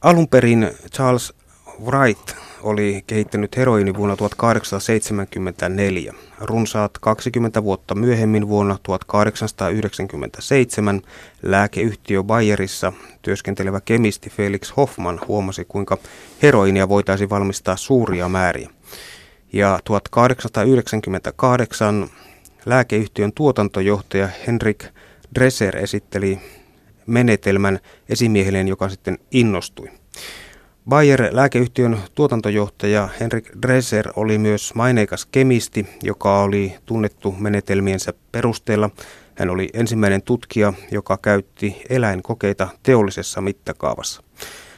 Alun perin Charles Wright oli kehittänyt heroini vuonna 1874. Runsaat 20 vuotta myöhemmin vuonna 1897 lääkeyhtiö Bayerissa työskentelevä kemisti Felix Hoffman huomasi, kuinka heroinia voitaisiin valmistaa suuria määriä. Ja 1898 lääkeyhtiön tuotantojohtaja Henrik Dresser esitteli menetelmän esimiehelleen, joka sitten innostui. Bayer-lääkeyhtiön tuotantojohtaja Henrik Dresser oli myös maineikas kemisti, joka oli tunnettu menetelmiensä perusteella. Hän oli ensimmäinen tutkija, joka käytti eläinkokeita teollisessa mittakaavassa.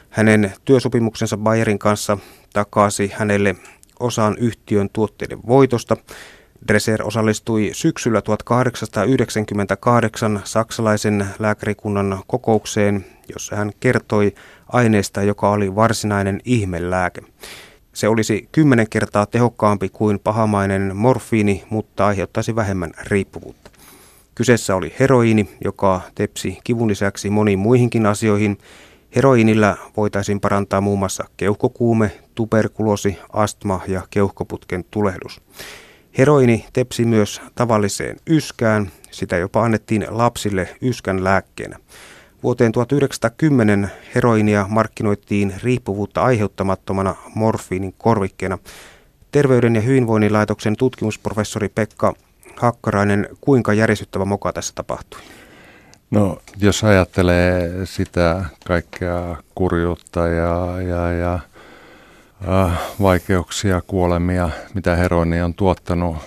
Hänen työsopimuksensa Bayerin kanssa takasi hänelle osan yhtiön tuotteiden voitosta. Dresser osallistui syksyllä 1898 saksalaisen lääkärikunnan kokoukseen, jossa hän kertoi aineesta, joka oli varsinainen ihmelääke. Se olisi kymmenen kertaa tehokkaampi kuin pahamainen morfiini, mutta aiheuttaisi vähemmän riippuvuutta. Kyseessä oli heroiini, joka tepsi kivun lisäksi moniin muihinkin asioihin. Heroinilla voitaisiin parantaa muun muassa keuhkokuume, tuberkuloosi, astma ja keuhkoputken tulehdus. Heroini tepsi myös tavalliseen yskään, sitä jopa annettiin lapsille yskän lääkkeenä. Vuoteen 1910 heroinia markkinoitiin riippuvuutta aiheuttamattomana morfiinin korvikkeena. Terveyden ja hyvinvoinnin laitoksen tutkimusprofessori Pekka Hakkarainen, kuinka järisyttävä moka tässä tapahtui? No, jos ajattelee sitä kaikkea kurjuutta ja, ja, ja äh, vaikeuksia, kuolemia, mitä heroini on tuottanut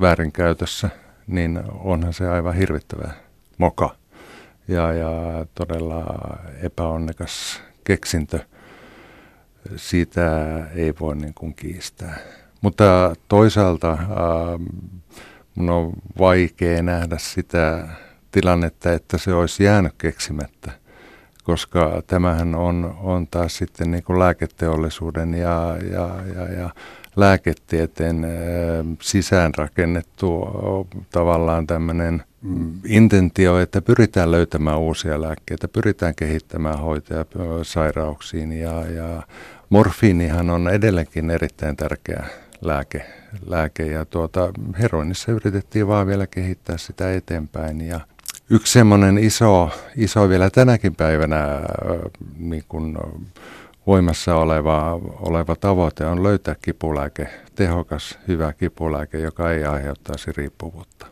väärinkäytössä, niin onhan se aivan hirvittävä moka ja, ja todella epäonnekas keksintö. Siitä ei voi niin kuin kiistää. Mutta toisaalta äh, mun on vaikea nähdä sitä tilannetta, että se olisi jäänyt keksimättä, koska tämähän on, on taas sitten niin kuin lääketeollisuuden ja, ja, ja, ja lääketieteen sisäänrakennettu tavallaan tämmöinen mm, intentio, että pyritään löytämään uusia lääkkeitä, pyritään kehittämään hoitoja sairauksiin ja, ja morfiinihan on edelleenkin erittäin tärkeä lääke, lääke ja tuota, heroinissa yritettiin vaan vielä kehittää sitä eteenpäin ja yksi semmoinen iso, iso vielä tänäkin päivänä niin kuin, voimassa oleva, oleva tavoite on löytää kipulääke, tehokas, hyvä kipulääke, joka ei aiheuttaisi riippuvuutta.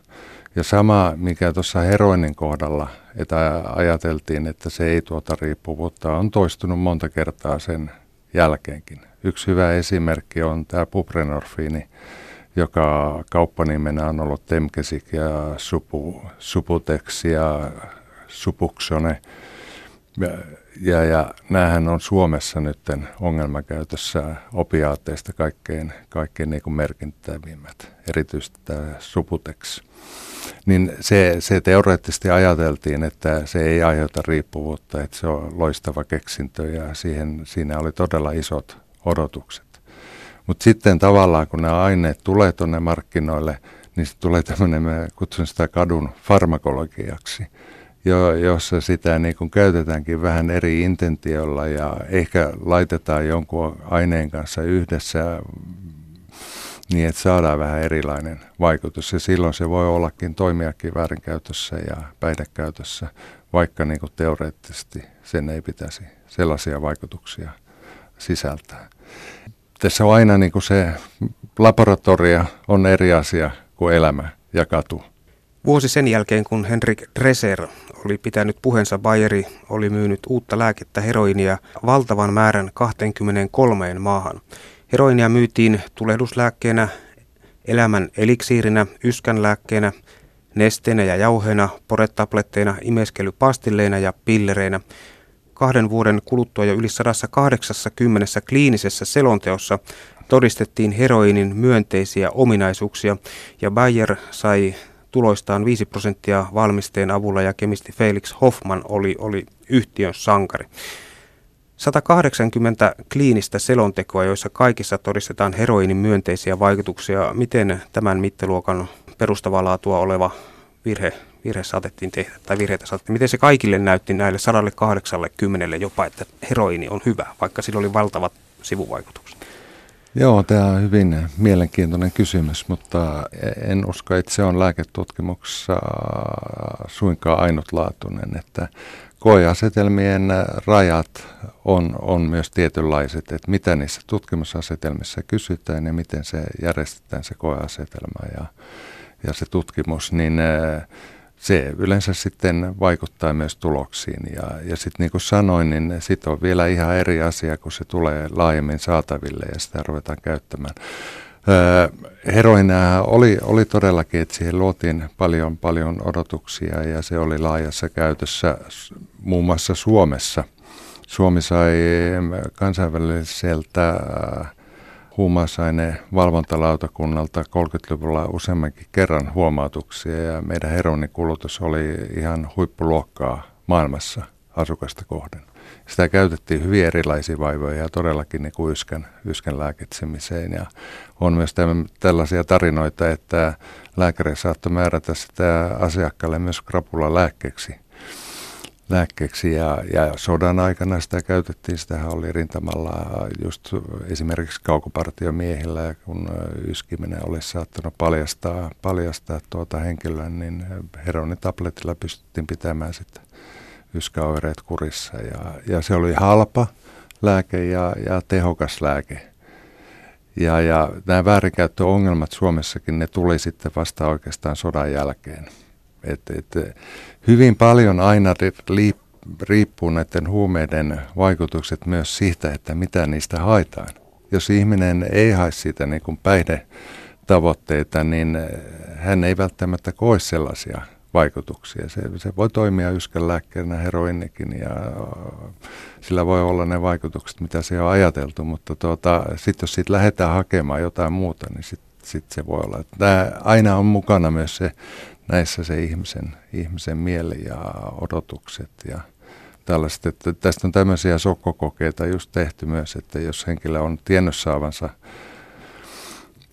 Ja sama, mikä tuossa heroinin kohdalla, että ajateltiin, että se ei tuota riippuvuutta, on toistunut monta kertaa sen jälkeenkin. Yksi hyvä esimerkki on tämä buprenorfiini, joka kauppanimenä on ollut Temkesik ja Supu, Suputex ja Supuxone ja, ja näähän on Suomessa nyt ongelmakäytössä opiaateista kaikkein, kaikkein niin kuin merkittävimmät, erityisesti tämä Subutex. Niin se, se teoreettisesti ajateltiin, että se ei aiheuta riippuvuutta, että se on loistava keksintö ja siihen, siinä oli todella isot odotukset. Mutta sitten tavallaan, kun nämä aineet tulee tuonne markkinoille, niin tulee tämmöinen, mä kutsun sitä kadun farmakologiaksi jo, jossa sitä niin kuin käytetäänkin vähän eri intentiolla ja ehkä laitetaan jonkun aineen kanssa yhdessä niin, että saadaan vähän erilainen vaikutus. Ja silloin se voi ollakin toimiakin väärinkäytössä ja päihdekäytössä, vaikka niin kuin teoreettisesti sen ei pitäisi sellaisia vaikutuksia sisältää. Tässä on aina niin kuin se laboratoria on eri asia kuin elämä ja katu. Vuosi sen jälkeen, kun Henrik Dresser oli pitänyt puheensa, Bayeri oli myynyt uutta lääkettä heroinia valtavan määrän 23 maahan. Heroinia myytiin tulehduslääkkeenä, elämän eliksiirinä, yskänlääkkeenä, nesteenä ja jauheena, poretabletteina, imeskelypastilleina ja pillereinä. Kahden vuoden kuluttua jo yli 180 kliinisessä selonteossa todistettiin heroinin myönteisiä ominaisuuksia ja Bayer sai tuloistaan 5 prosenttia valmisteen avulla ja kemisti Felix Hoffman oli, oli yhtiön sankari. 180 kliinistä selontekoa, joissa kaikissa todistetaan heroinin myönteisiä vaikutuksia. Miten tämän mittaluokan perustavaa laatua oleva virhe virhe saatettiin tehdä tai virheitä saatettiin. Miten se kaikille näytti näille 180 jopa, että heroini on hyvä, vaikka sillä oli valtavat sivuvaikutukset? Joo, tämä on hyvin mielenkiintoinen kysymys, mutta en usko, että se on lääketutkimuksessa suinkaan ainutlaatuinen, että koeasetelmien rajat on, on myös tietynlaiset, että mitä niissä tutkimusasetelmissa kysytään ja miten se järjestetään se koeasetelma ja, ja se tutkimus, niin se yleensä sitten vaikuttaa myös tuloksiin. Ja, ja sitten niin kuin sanoin, niin sitten on vielä ihan eri asia, kun se tulee laajemmin saataville ja sitä ruvetaan käyttämään. Heroina oli, oli todellakin, että siihen luotiin paljon, paljon odotuksia ja se oli laajassa käytössä muun muassa Suomessa. Suomi sai kansainväliseltä huumausaine valvontalautakunnalta 30-luvulla useammankin kerran huomautuksia ja meidän heroinikulutus oli ihan huippuluokkaa maailmassa asukasta kohden. Sitä käytettiin hyvin erilaisia vaivoja ja todellakin niin kuin yskän, yskän lääkitsemiseen. Ja on myös tämän, tällaisia tarinoita, että lääkäri saattoi määrätä sitä asiakkaalle myös krapula lääkkeeksi lääkkeeksi ja, ja sodan aikana sitä käytettiin. Sitähän oli rintamalla just esimerkiksi kaukopartiomiehillä, kun yskiminen olisi saattanut paljastaa, paljastaa tuota henkilöä, niin heronitabletilla pystyttiin pitämään sitten yskäoireet kurissa. Ja, ja se oli halpa lääke ja, ja tehokas lääke. Ja, ja nämä väärinkäyttöongelmat Suomessakin, ne tuli sitten vasta oikeastaan sodan jälkeen. Et, et, hyvin paljon aina riippuu näiden huumeiden vaikutukset myös siitä, että mitä niistä haetaan. Jos ihminen ei hae siitä niin kuin päihdetavoitteita, niin hän ei välttämättä koe sellaisia vaikutuksia. Se, se voi toimia yskänlääkkeenä heroinnikin ja sillä voi olla ne vaikutukset, mitä se on ajateltu, mutta tuota, sitten jos siitä lähdetään hakemaan jotain muuta, niin sitten sit se voi olla. Tämä aina on mukana myös se näissä se ihmisen, ihmisen mieli ja odotukset ja tällaiset. Että tästä on tämmöisiä sokkokokeita just tehty myös, että jos henkilö on tiennyt saavansa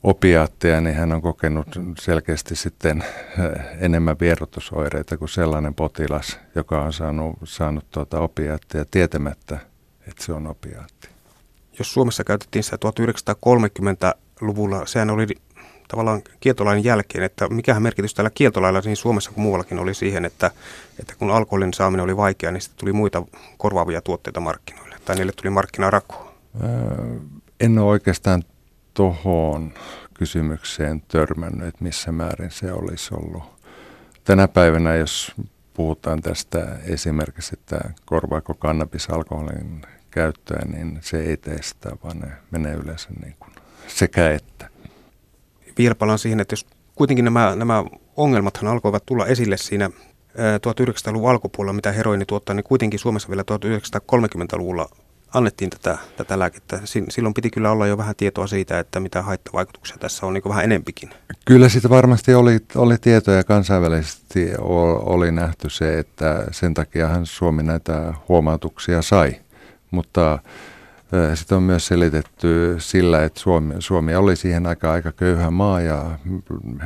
opiaatteja, niin hän on kokenut selkeästi sitten eh, enemmän vierotusoireita kuin sellainen potilas, joka on saanut, saanut tuota opiaatteja tietämättä, että se on opiaatti. Jos Suomessa käytettiin sitä 1930-luvulla, sehän oli tavallaan kieltolain jälkeen, että mikähän merkitys tällä kieltolailla niin Suomessa kuin muuallakin oli siihen, että, että kun alkoholin saaminen oli vaikeaa, niin sitten tuli muita korvaavia tuotteita markkinoille, tai niille tuli markkinarakoa. En ole oikeastaan tuohon kysymykseen törmännyt, että missä määrin se olisi ollut. Tänä päivänä, jos puhutaan tästä esimerkiksi, että korvaako kannabis alkoholin käyttöä, niin se ei tee sitä, vaan ne menee yleensä niin kuin sekä että vielä palaan siihen, että jos kuitenkin nämä, nämä ongelmathan alkoivat tulla esille siinä 1900-luvun alkupuolella, mitä heroini tuottaa, niin kuitenkin Suomessa vielä 1930-luvulla annettiin tätä, tätä lääkettä. Silloin piti kyllä olla jo vähän tietoa siitä, että mitä haittavaikutuksia tässä on niin vähän enempikin. Kyllä siitä varmasti oli, oli tietoja kansainvälisesti oli nähty se, että sen takiahan Suomi näitä huomautuksia sai. Mutta sitten on myös selitetty sillä, että Suomi, Suomi oli siihen aikaan aika köyhä maa ja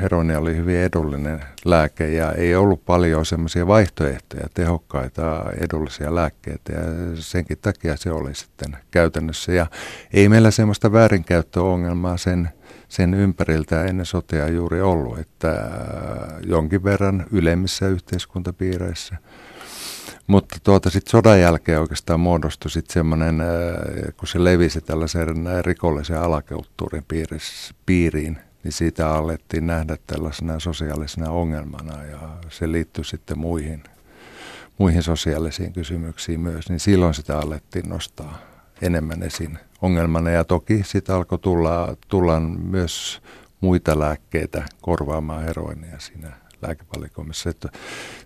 heroni oli hyvin edullinen lääke ja ei ollut paljon semmoisia vaihtoehtoja, tehokkaita edullisia lääkkeitä ja senkin takia se oli sitten käytännössä. Ja ei meillä semmoista väärinkäyttöongelmaa sen, sen ympäriltä ennen sotea juuri ollut, että jonkin verran ylemmissä yhteiskuntapiireissä – mutta tuota sitten sodan jälkeen oikeastaan muodostui sitten semmoinen, äh, kun se levisi tällaisen rikollisen alakulttuurin piiriin, niin siitä alettiin nähdä tällaisena sosiaalisena ongelmana ja se liittyy sitten muihin, muihin sosiaalisiin kysymyksiin myös, niin silloin sitä alettiin nostaa enemmän esiin ongelmana. Ja toki sitten alkoi tulla, tulla myös muita lääkkeitä korvaamaan heroinia siinä lääkevalikoimissa. Että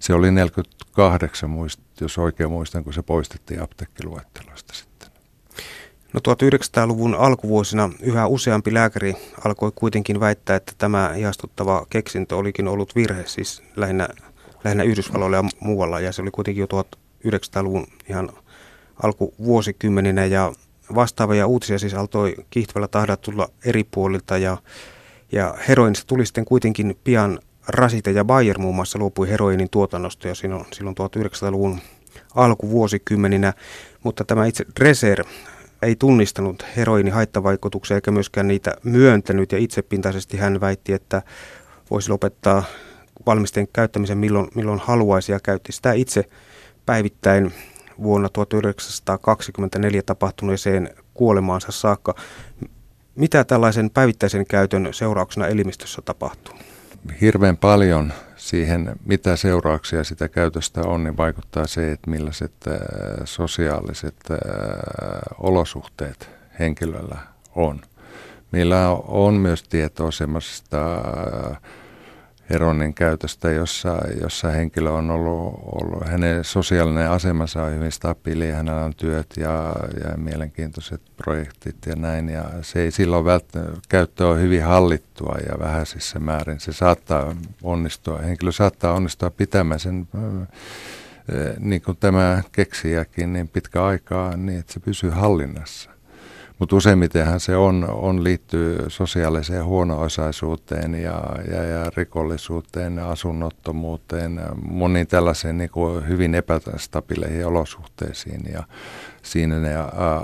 se oli 48, muist, jos oikein muistan, kun se poistettiin apteekkiluetteloista sitten. No 1900-luvun alkuvuosina yhä useampi lääkäri alkoi kuitenkin väittää, että tämä ihastuttava keksintö olikin ollut virhe, siis lähinnä, lähinnä Yhdysvalloilla ja muualla, ja se oli kuitenkin jo 1900-luvun ihan alkuvuosikymmeninä, ja vastaavia uutisia siis altoi kiihtyvällä tahdalla tulla eri puolilta, ja, ja heroinista tuli sitten kuitenkin pian Rasite ja Bayer muun muassa luopui heroinin tuotannosta jo silloin, silloin 1900-luvun alkuvuosikymmeninä, mutta tämä itse Dresser ei tunnistanut heroinin haittavaikutuksia eikä myöskään niitä myöntänyt ja itsepintaisesti hän väitti, että voisi lopettaa valmisteen käyttämisen milloin, milloin haluaisi ja käytti sitä itse päivittäin vuonna 1924 tapahtuneeseen kuolemaansa saakka. Mitä tällaisen päivittäisen käytön seurauksena elimistössä tapahtuu? Hirveän paljon siihen, mitä seurauksia sitä käytöstä on, niin vaikuttaa se, että millaiset äh, sosiaaliset äh, olosuhteet henkilöllä on. Meillä on myös tietoa semmoisesta heronin käytöstä, jossa, jossa henkilö on ollut, ollut, hänen sosiaalinen asemansa on hyvin stabiili, hänellä on työt ja, ja mielenkiintoiset projektit ja näin. Ja se ei silloin välttämättä, käyttö on hyvin hallittua ja vähäisissä määrin. Se saattaa onnistua, henkilö saattaa onnistua pitämään sen niin kuin tämä keksijäkin niin pitkä aikaa niin, että se pysyy hallinnassa. Mutta useimmitenhan se on, on liittyy sosiaaliseen huono-osaisuuteen ja, ja, ja rikollisuuteen, asunnottomuuteen, moniin tällaiseen niin hyvin epästabileihin olosuhteisiin. Ja siinä ne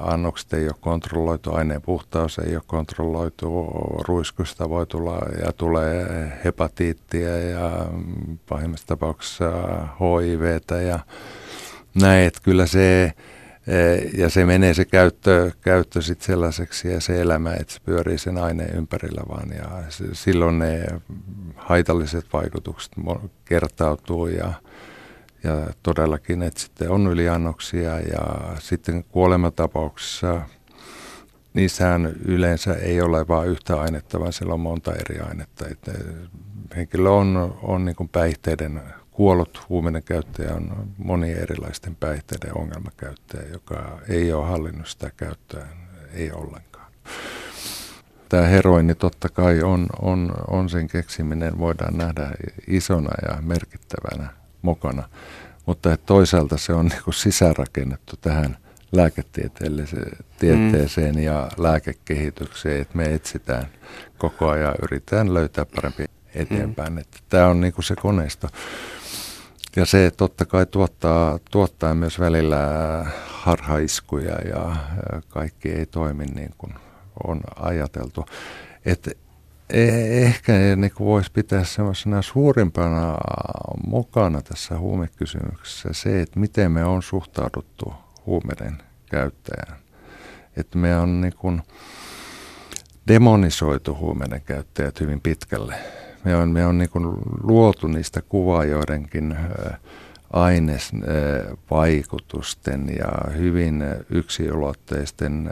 annokset ei ole kontrolloitu, aineen puhtaus ei ole kontrolloitu, ruiskusta voi tulla ja tulee hepatiittia ja pahimmassa tapauksessa HIVtä ja näin, että kyllä se ja se menee se käyttö, käyttö sit sellaiseksi ja se elämä, että se pyörii sen aineen ympärillä vaan. Ja silloin ne haitalliset vaikutukset kertautuu ja, ja todellakin, että sitten on yliannoksia ja sitten kuolematapauksissa niissähän yleensä ei ole vain yhtä ainetta, vaan siellä on monta eri ainetta. Että henkilö on, on niin päihteiden kuollut huumeiden käyttäjä on moni erilaisten päihteiden ongelmakäyttäjä, joka ei ole hallinnut sitä käyttöä, ei ollenkaan. Tämä heroini totta kai on, on, on sen keksiminen, voidaan nähdä isona ja merkittävänä mukana, mutta toisaalta se on niin sisärakennettu tähän lääketieteeseen mm. ja lääkekehitykseen, että me etsitään koko ajan, yritetään löytää parempi eteenpäin. Mm. Että tämä on niin kuin se koneisto. Ja se totta kai tuottaa, tuottaa myös välillä harhaiskuja ja kaikki ei toimi niin kuin on ajateltu. Et e, ehkä niin voisi pitää semmoisena suurimpana mukana tässä huumekysymyksessä se, että miten me on suhtauduttu huumeiden käyttäjään. Että me on niin kuin demonisoitu huumeiden käyttäjät hyvin pitkälle me on, me on niin luotu niistä kuvaa joidenkin ainesvaikutusten ja hyvin yksiulotteisten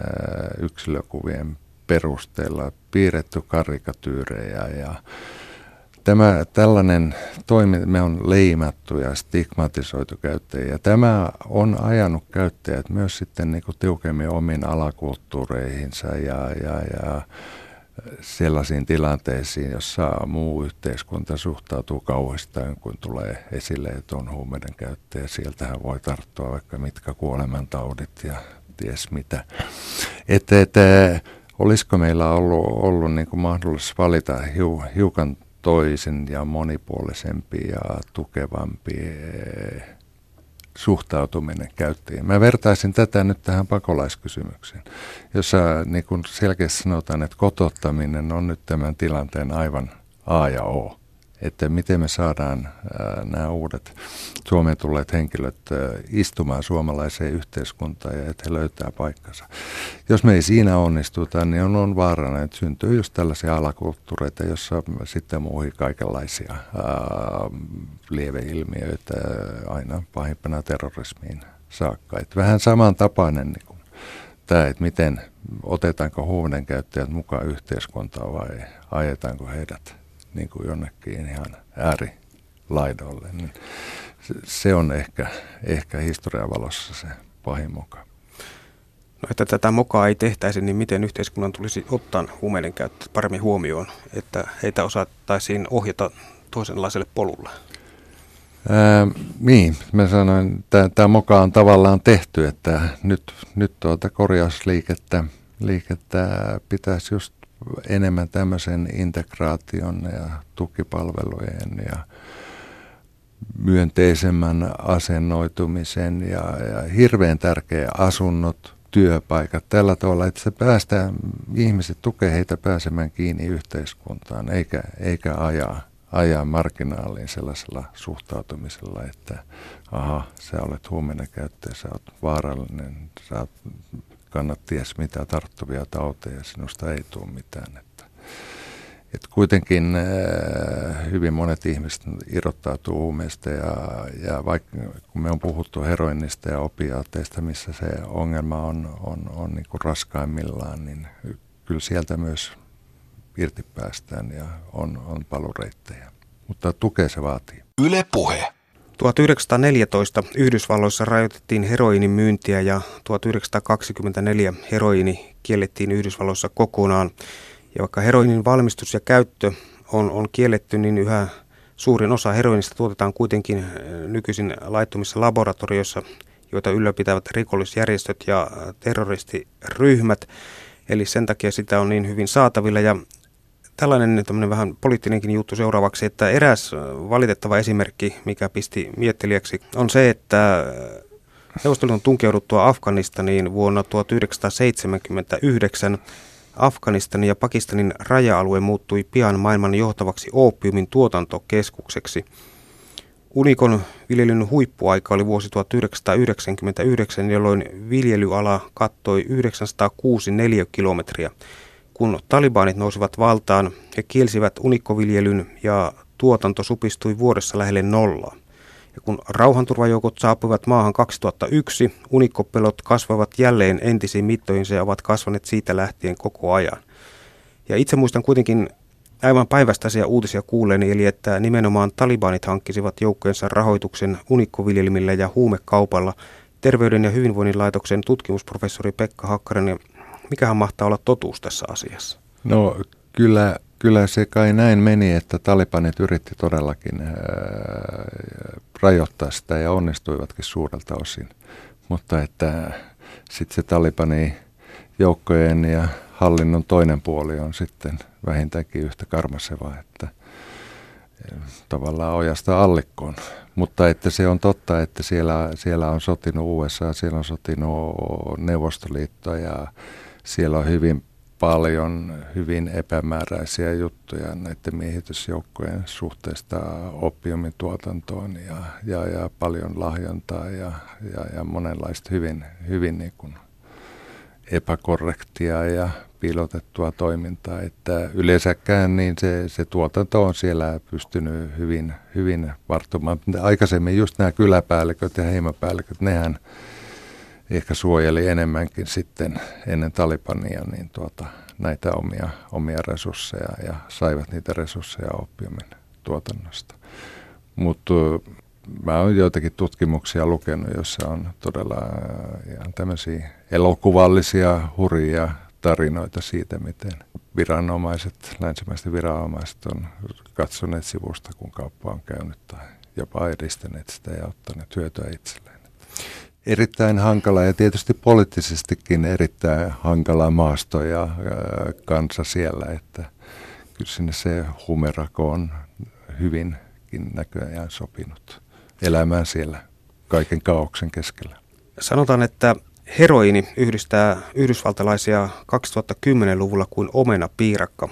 yksilökuvien perusteella piirretty karikatyyrejä ja Tämä tällainen toimi, me on leimattu ja stigmatisoitu käyttäjiä. Tämä on ajanut käyttäjät myös sitten niin kuin tiukemmin omiin alakulttuureihinsa ja, ja, ja sellaisiin tilanteisiin, jossa muu yhteiskunta suhtautuu kauhistaan, kun tulee esille, että on huumeiden käyttäjä. Sieltähän voi tarttua vaikka mitkä kuolemantaudit ja ties mitä. Että, että olisiko meillä ollut, ollut niin kuin mahdollisuus valita hiu, hiukan toisen ja monipuolisempi ja tukevampi suhtautuminen käyttäjiin. Mä vertaisin tätä nyt tähän pakolaiskysymykseen, jossa niin kun selkeästi sanotaan, että kotottaminen on nyt tämän tilanteen aivan A ja O että miten me saadaan ää, nämä uudet Suomeen tulleet henkilöt ää, istumaan suomalaiseen yhteiskuntaan ja että he löytää paikkansa. Jos me ei siinä onnistuta, niin on, on vaarana, että syntyy just tällaisia alakulttuureita, jossa sitten muuhi kaikenlaisia ää, lieveilmiöitä aina pahimpana terrorismiin saakka. Et vähän samantapainen niin kuin tämä, että miten otetaanko huumeiden käyttäjät mukaan yhteiskuntaan vai ajetaanko heidät niin kuin jonnekin ihan äärilaidolle, niin se on ehkä, ehkä historian valossa se pahin moka. No, että tätä mokaa ei tehtäisi, niin miten yhteiskunnan tulisi ottaa huumeiden käyttö paremmin huomioon, että heitä osattaisiin ohjata toisenlaiselle polulle? Ää, niin, mä sanoin, että tämä moka on tavallaan tehty, että nyt, nyt tuota korjausliikettä liikettä pitäisi just enemmän tämmöisen integraation ja tukipalvelujen ja myönteisemmän asennoitumisen ja, ja hirveän tärkeä asunnot, työpaikat. Tällä tavalla, että se päästään, ihmiset tukee heitä pääsemään kiinni yhteiskuntaan, eikä, eikä ajaa, ajaa marginaaliin sellaisella suhtautumisella, että aha, sä olet huumeinen käyttäjä, sä olet vaarallinen, sä oot, kannat ties mitä tarttuvia tauteja, sinusta ei tule mitään. Että, että kuitenkin äh, hyvin monet ihmiset irrottautuu huumeista ja, ja vaikka kun me on puhuttu heroinnista ja opiaateista, missä se ongelma on, on, on niin kuin raskaimmillaan, niin kyllä sieltä myös irti päästään ja on, on palureittejä. Mutta tukea se vaatii. Yle puhe. 1914 Yhdysvalloissa rajoitettiin heroinin myyntiä ja 1924 heroini kiellettiin Yhdysvalloissa kokonaan. Ja vaikka heroinin valmistus ja käyttö on, on kielletty, niin yhä suurin osa heroinista tuotetaan kuitenkin äh, nykyisin laittomissa laboratorioissa, joita ylläpitävät rikollisjärjestöt ja terroristiryhmät. Eli sen takia sitä on niin hyvin saatavilla ja tällainen tämmöinen vähän poliittinenkin juttu seuraavaksi, että eräs valitettava esimerkki, mikä pisti miettelijäksi, on se, että Neuvostoliiton tunkeuduttua Afganistaniin vuonna 1979 Afganistanin ja Pakistanin raja-alue muuttui pian maailman johtavaksi oopiumin tuotantokeskukseksi. Unikon viljelyn huippuaika oli vuosi 1999, jolloin viljelyala kattoi 906 neliökilometriä. Kun talibanit nousivat valtaan, he kielsivät unikkoviljelyn ja tuotanto supistui vuodessa lähelle nollaa. Ja kun rauhanturvajoukot saapuivat maahan 2001, unikkopelot kasvavat jälleen entisiin mittoihinsa ja ovat kasvaneet siitä lähtien koko ajan. Ja itse muistan kuitenkin aivan päivästäisiä uutisia kuuleeni, eli että nimenomaan talibanit hankkisivat joukkojensa rahoituksen unikkoviljelmillä ja huumekaupalla. Terveyden ja hyvinvoinnin laitoksen tutkimusprofessori Pekka Hakkaren mikähän mahtaa olla totuus tässä asiassa? No kyllä, kyllä se kai näin meni, että talibanit yritti todellakin ää, rajoittaa sitä ja onnistuivatkin suurelta osin. Mutta että sitten se talibani joukkojen ja hallinnon toinen puoli on sitten vähintäänkin yhtä karmaseva, että tavallaan ojasta allikkoon. Mutta että se on totta, että siellä, siellä on sotinut USA, siellä on sotinut Neuvostoliitto ja siellä on hyvin paljon hyvin epämääräisiä juttuja näiden miehitysjoukkojen suhteesta oppiumin tuotantoon ja, ja, ja paljon lahjontaa ja, ja, ja monenlaista hyvin, hyvin niin kuin epäkorrektia ja piilotettua toimintaa, että yleensäkään niin se, se tuotanto on siellä pystynyt hyvin, hyvin varttumaan. Aikaisemmin just nämä kyläpäälliköt ja heimapäälliköt, nehän ehkä suojeli enemmänkin sitten ennen Talibania niin tuota, näitä omia, omia resursseja ja saivat niitä resursseja oppiumin tuotannosta. Mutta mä oon joitakin tutkimuksia lukenut, joissa on todella ihan tämmöisiä elokuvallisia, hurjia tarinoita siitä, miten viranomaiset, länsimäiset viranomaiset on katsoneet sivusta, kun kauppa on käynyt tai jopa edistäneet sitä ja ottaneet hyötyä itselleen erittäin hankala ja tietysti poliittisestikin erittäin hankala maasto ja kansa siellä, että kyllä sinne se humerako on hyvinkin näköjään sopinut elämään siellä kaiken kaauksen keskellä. Sanotaan, että heroini yhdistää yhdysvaltalaisia 2010-luvulla kuin omena piirakka.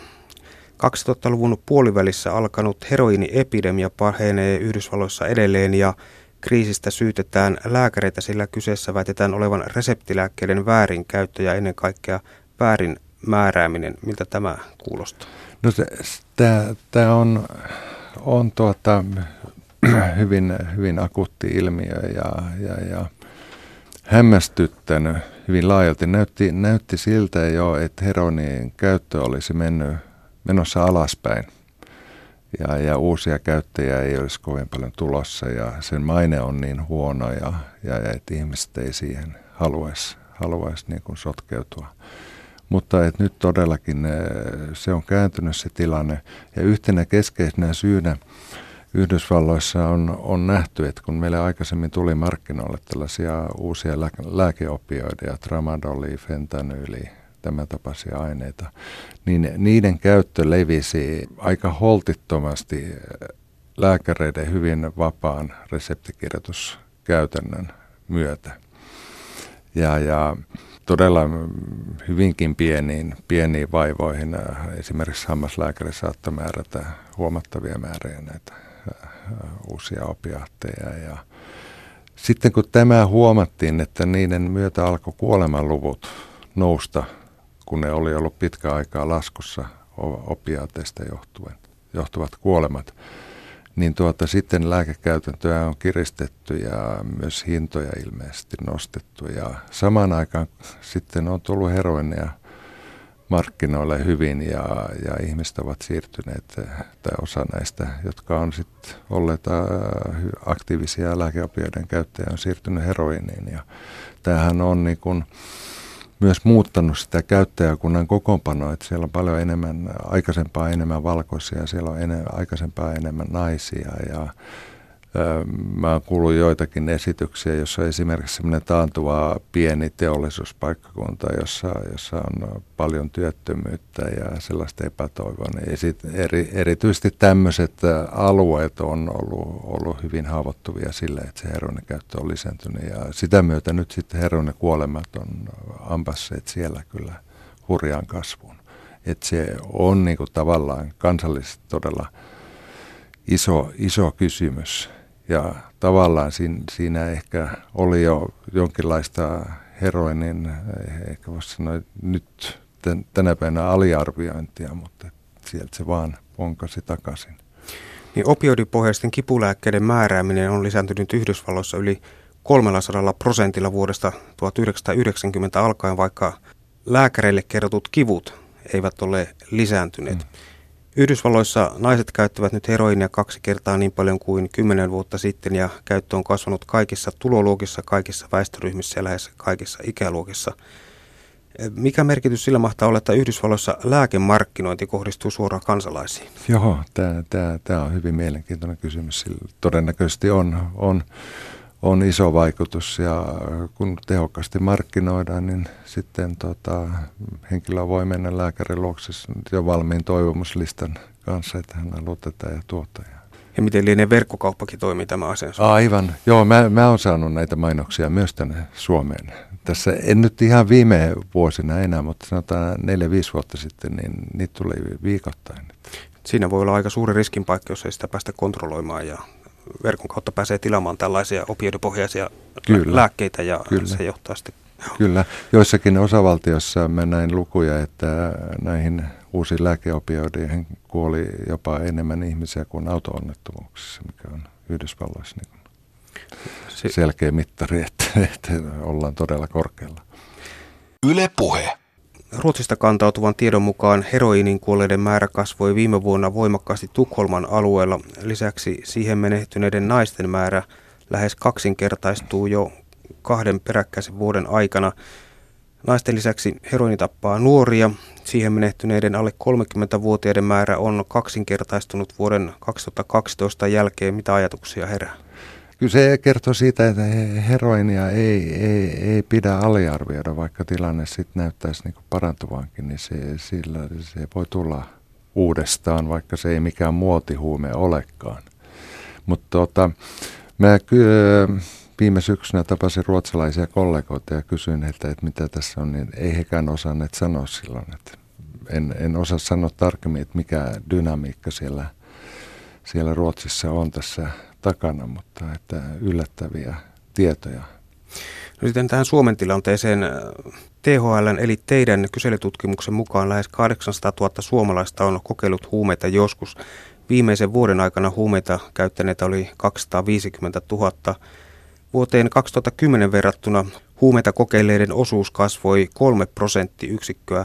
2000-luvun puolivälissä alkanut heroiniepidemia pahenee Yhdysvalloissa edelleen ja Kriisistä syytetään lääkäreitä, sillä kyseessä väitetään olevan reseptilääkkeiden väärinkäyttö ja ennen kaikkea väärin määrääminen. Miltä tämä kuulostaa? No tämä on, on tuota, hyvin, hyvin akuutti ilmiö ja, ja, ja hämmästyttänyt hyvin laajalti. Näytti, näytti siltä jo, että heronin käyttö olisi mennyt, menossa alaspäin – ja, ja uusia käyttäjiä ei olisi kovin paljon tulossa ja sen maine on niin huono ja, ja, että ihmiset ei siihen haluaisi, haluaisi niin kuin sotkeutua. Mutta että nyt todellakin eh, se on kääntynyt se tilanne ja yhtenä keskeisenä syynä Yhdysvalloissa on, on nähty, että kun meille aikaisemmin tuli markkinoille tällaisia uusia lä- lääkeopioideja, tramadoli, fentanyyli, tämän tapaisia aineita, niin niiden käyttö levisi aika holtittomasti lääkäreiden hyvin vapaan reseptikirjoituskäytännön myötä. Ja, ja todella hyvinkin pieniin, pieniin vaivoihin esimerkiksi hammaslääkäri saattoi määrätä huomattavia määriä näitä uusia opiaatteja. Ja sitten kun tämä huomattiin, että niiden myötä alkoi kuolemanluvut nousta, kun ne oli ollut pitkä aikaa laskussa opiaateista johtuen, johtuvat kuolemat, niin tuota, sitten lääkekäytäntöä on kiristetty ja myös hintoja ilmeisesti nostettu. Ja samaan aikaan sitten on tullut heroinia markkinoille hyvin ja, ja ihmiset ovat siirtyneet, tai osa näistä, jotka on sitten olleet aktiivisia lääkeopioiden käyttäjiä, on siirtynyt heroiniin. Ja tämähän on niin kuin, myös muuttanut sitä käyttäjäkunnan kokoonpanoa, että siellä on paljon enemmän, aikaisempaa enemmän valkoisia, siellä on enemmän, aikaisempaa enemmän naisia ja Mä oon kuullut joitakin esityksiä, jossa esimerkiksi semmoinen taantuva pieni teollisuuspaikkakunta, jossa, jossa on paljon työttömyyttä ja sellaista epätoivoa. Niin sit eri, erityisesti tämmöiset alueet on ollut, ollut hyvin haavoittuvia sille, että se heroinen käyttö on lisääntynyt. Ja sitä myötä nyt sitten heroinen kuolemat on ampasseet siellä kyllä hurjaan kasvuun. Että se on niinku tavallaan kansallisesti todella iso, iso kysymys ja tavallaan siinä, siinä ehkä oli jo jonkinlaista heroinin, ehkä voisi sanoa nyt tänä päivänä aliarviointia, mutta sieltä se vaan ponkasi takaisin. Niin opioidipohjaisten kipulääkkeiden määrääminen on lisääntynyt Yhdysvalloissa yli 300 prosentilla vuodesta 1990 alkaen, vaikka lääkäreille kerrotut kivut eivät ole lisääntyneet. Mm. Yhdysvalloissa naiset käyttävät nyt heroinia kaksi kertaa niin paljon kuin kymmenen vuotta sitten ja käyttö on kasvanut kaikissa tuloluokissa, kaikissa väestöryhmissä ja lähes kaikissa ikäluokissa. Mikä merkitys sillä mahtaa olla, että Yhdysvalloissa lääkemarkkinointi kohdistuu suoraan kansalaisiin? Joo, tämä on hyvin mielenkiintoinen kysymys. Sillä todennäköisesti on, on on iso vaikutus ja kun tehokkaasti markkinoidaan, niin sitten tota, henkilö voi mennä lääkärin luokse jo valmiin toivomuslistan kanssa, että hän haluaa tätä ja tuota. Ja miten lienee verkkokauppakin toimii tämä asia? Aivan. Joo, mä, mä oon saanut näitä mainoksia myös tänne Suomeen. Tässä en nyt ihan viime vuosina enää, mutta sanotaan neljä 5 vuotta sitten, niin niitä tuli viikoittain. Siinä voi olla aika suuri riskin paikka, jos ei sitä päästä kontrolloimaan ja verkon kautta pääsee tilaamaan tällaisia opioidipohjaisia Kyllä. lääkkeitä ja Kyllä. se johtaa sitten Kyllä. Joissakin osavaltioissa mä näin lukuja, että näihin uusiin lääkeopioideihin kuoli jopa enemmän ihmisiä kuin auto-onnettomuuksissa, mikä on Yhdysvalloissa niin selkeä mittari, että, että ollaan todella korkealla. Yle puhe. Ruotsista kantautuvan tiedon mukaan heroinin kuolleiden määrä kasvoi viime vuonna voimakkaasti Tukholman alueella. Lisäksi siihen menehtyneiden naisten määrä lähes kaksinkertaistuu jo kahden peräkkäisen vuoden aikana. Naisten lisäksi heroini tappaa nuoria. Siihen menehtyneiden alle 30-vuotiaiden määrä on kaksinkertaistunut vuoden 2012 jälkeen. Mitä ajatuksia herää? Kyllä se kertoo siitä, että heroinia ei, ei, ei pidä aliarvioida, vaikka tilanne sitten näyttäisi niin parantuvankin, niin se, sillä, se voi tulla uudestaan, vaikka se ei mikään muotihuume olekaan. Mutta tota, mä ky- viime syksynä tapasin ruotsalaisia kollegoita ja kysyin heiltä, että mitä tässä on, niin ei hekään osanneet sanoa silloin. Että en, en osaa sanoa tarkemmin, että mikä dynamiikka siellä, siellä Ruotsissa on tässä takana, mutta että yllättäviä tietoja. No sitten tähän Suomen tilanteeseen. THL eli teidän kyselytutkimuksen mukaan lähes 800 000 suomalaista on kokeillut huumeita joskus. Viimeisen vuoden aikana huumeita käyttäneitä oli 250 000. Vuoteen 2010 verrattuna huumeita kokeilleiden osuus kasvoi 3 prosenttiyksikköä.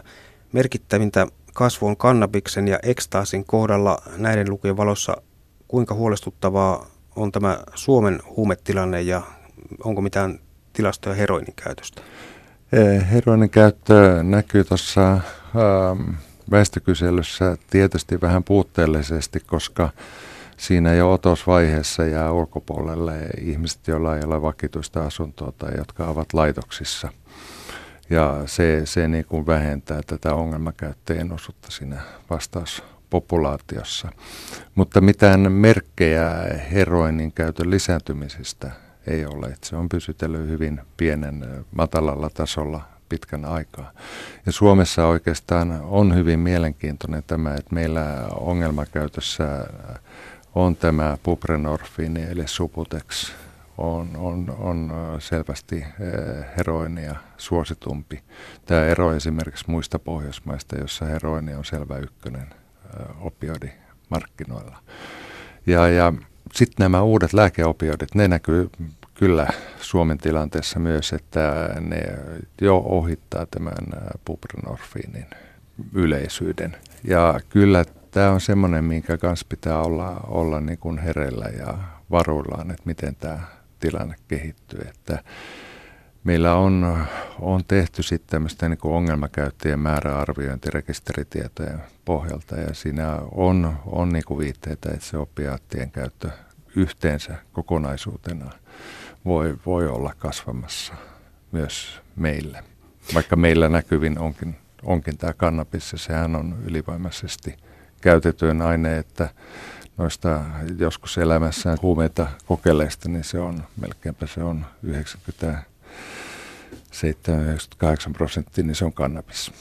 Merkittävintä kasvu on kannabiksen ja ekstaasin kohdalla näiden lukujen valossa. Kuinka huolestuttavaa on tämä Suomen huumetilanne ja onko mitään tilastoja heroinin käytöstä? Heroinin käyttö näkyy tuossa ähm, väestökyselyssä tietysti vähän puutteellisesti, koska siinä jo otosvaiheessa jää ulkopuolelle ihmiset, joilla ei ole vakituista asuntoa tai jotka ovat laitoksissa. Ja se, se niin kuin vähentää tätä ongelmakäyttäjien osuutta siinä vastauspopulaatiossa. Mutta mitään merkkejä heroinin käytön lisääntymisestä ei ole. Se on pysytellyt hyvin pienen matalalla tasolla pitkän aikaa. Ja Suomessa oikeastaan on hyvin mielenkiintoinen tämä, että meillä ongelmakäytössä on tämä buprenorfiini eli Subutex on, on, on selvästi heroinia suositumpi. Tämä ero esimerkiksi muista Pohjoismaista, jossa heroini on selvä ykkönen opioidimarkkinoilla. Ja, ja sitten nämä uudet lääkeopioidit, ne näkyy kyllä Suomen tilanteessa myös, että ne jo ohittaa tämän buprenorfiinin yleisyyden. Ja kyllä tämä on semmoinen, minkä kanssa pitää olla, olla niin kuin hereillä ja varuillaan, että miten tämä tilanne kehittyy. Että meillä on, on tehty sitten tämmöistä niin ongelmakäyttäjien määräarviointirekisteritietojen pohjalta ja siinä on, on niin kuin viitteitä, että se opiaattien käyttö yhteensä kokonaisuutena voi, voi olla kasvamassa myös meille. Vaikka meillä näkyvin onkin, onkin tämä kannabis ja sehän on ylivoimaisesti käytetyin aine, että noista joskus elämässään huumeita kokeilleista, niin se on melkeinpä se on 97-98 prosenttia, niin se on kannabis.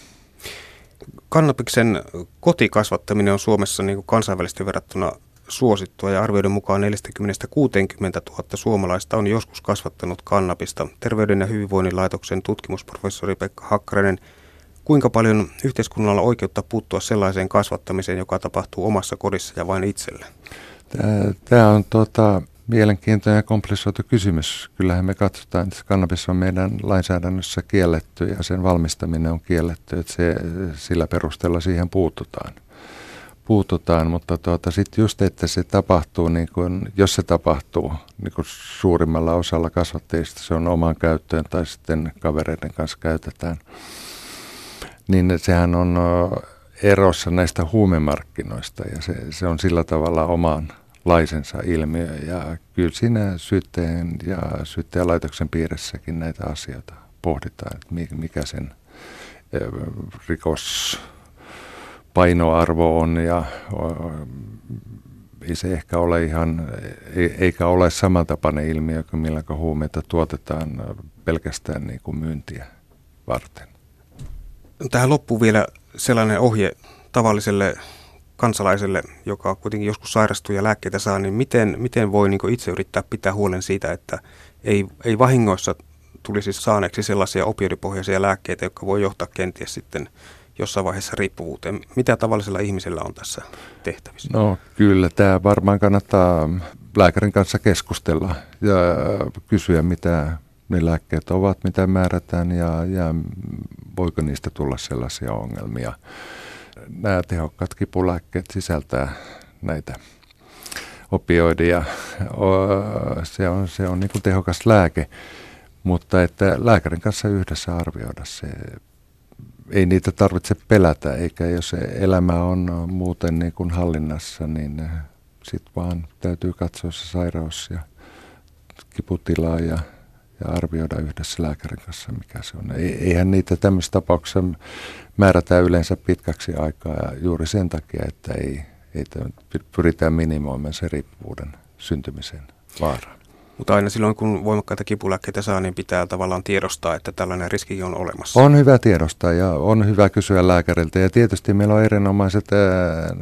Kannabiksen kotikasvattaminen on Suomessa niin kuin kansainvälisesti verrattuna suosittua ja arvioiden mukaan 40-60 000 suomalaista on joskus kasvattanut kannabista. Terveyden ja hyvinvoinnin laitoksen tutkimusprofessori Pekka Hakkarainen – Kuinka paljon yhteiskunnalla on oikeutta puuttua sellaiseen kasvattamiseen, joka tapahtuu omassa kodissa ja vain itselle? Tämä on tota, mielenkiintoinen ja komplisoitu kysymys. Kyllähän me katsotaan, että kannabis on meidän lainsäädännössä kielletty ja sen valmistaminen on kielletty, että se, sillä perusteella siihen puututaan. Puututaan, mutta tuota, sitten just, että se tapahtuu, niin kun, jos se tapahtuu niin kun suurimmalla osalla kasvattajista, se on omaan käyttöön tai sitten kavereiden kanssa käytetään – niin sehän on erossa näistä huumemarkkinoista ja se, se on sillä tavalla oman laisensa ilmiö. Ja kyllä siinä syytteen ja syyttäjälaitoksen piirissäkin näitä asioita pohditaan, että mikä sen rikos painoarvo on ja ei se ehkä ole ihan, eikä ole samantapainen ilmiö kuin millä huumeita tuotetaan pelkästään niin kuin myyntiä varten. Tähän loppuu vielä sellainen ohje tavalliselle kansalaiselle, joka kuitenkin joskus sairastuu ja lääkkeitä saa, niin miten, miten voi niin itse yrittää pitää huolen siitä, että ei, ei vahingoissa tulisi saaneeksi sellaisia opioidipohjaisia lääkkeitä, jotka voi johtaa kenties sitten jossain vaiheessa riippuvuuteen. Mitä tavallisella ihmisellä on tässä tehtävissä? No kyllä, tämä varmaan kannattaa lääkärin kanssa keskustella ja kysyä, mitä ne lääkkeet ovat, mitä määrätään ja, ja voiko niistä tulla sellaisia ongelmia. Nämä tehokkaat kipulääkkeet sisältää näitä opioidia. Se on, se on niin kuin tehokas lääke, mutta että lääkärin kanssa yhdessä arvioida se. Ei niitä tarvitse pelätä, eikä jos elämä on muuten niin kuin hallinnassa, niin sitten vaan täytyy katsoa se sairaus ja kiputilaa ja ja arvioida yhdessä lääkärin kanssa, mikä se on. Eihän niitä tämmöisessä tapauksessa määrätä yleensä pitkäksi aikaa ja juuri sen takia, että ei, ei pyritään minimoimaan se riippuvuuden syntymisen vaaraa. Mutta aina silloin, kun voimakkaita kipulääkkeitä saa, niin pitää tavallaan tiedostaa, että tällainen riski on olemassa. On hyvä tiedostaa ja on hyvä kysyä lääkäriltä. Ja tietysti meillä on erinomaiset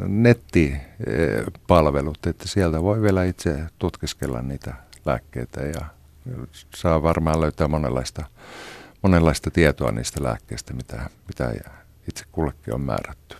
nettipalvelut, että sieltä voi vielä itse tutkiskella niitä lääkkeitä ja saa varmaan löytää monenlaista, monenlaista tietoa niistä lääkkeistä, mitä, mitä itse kullekin on määrätty.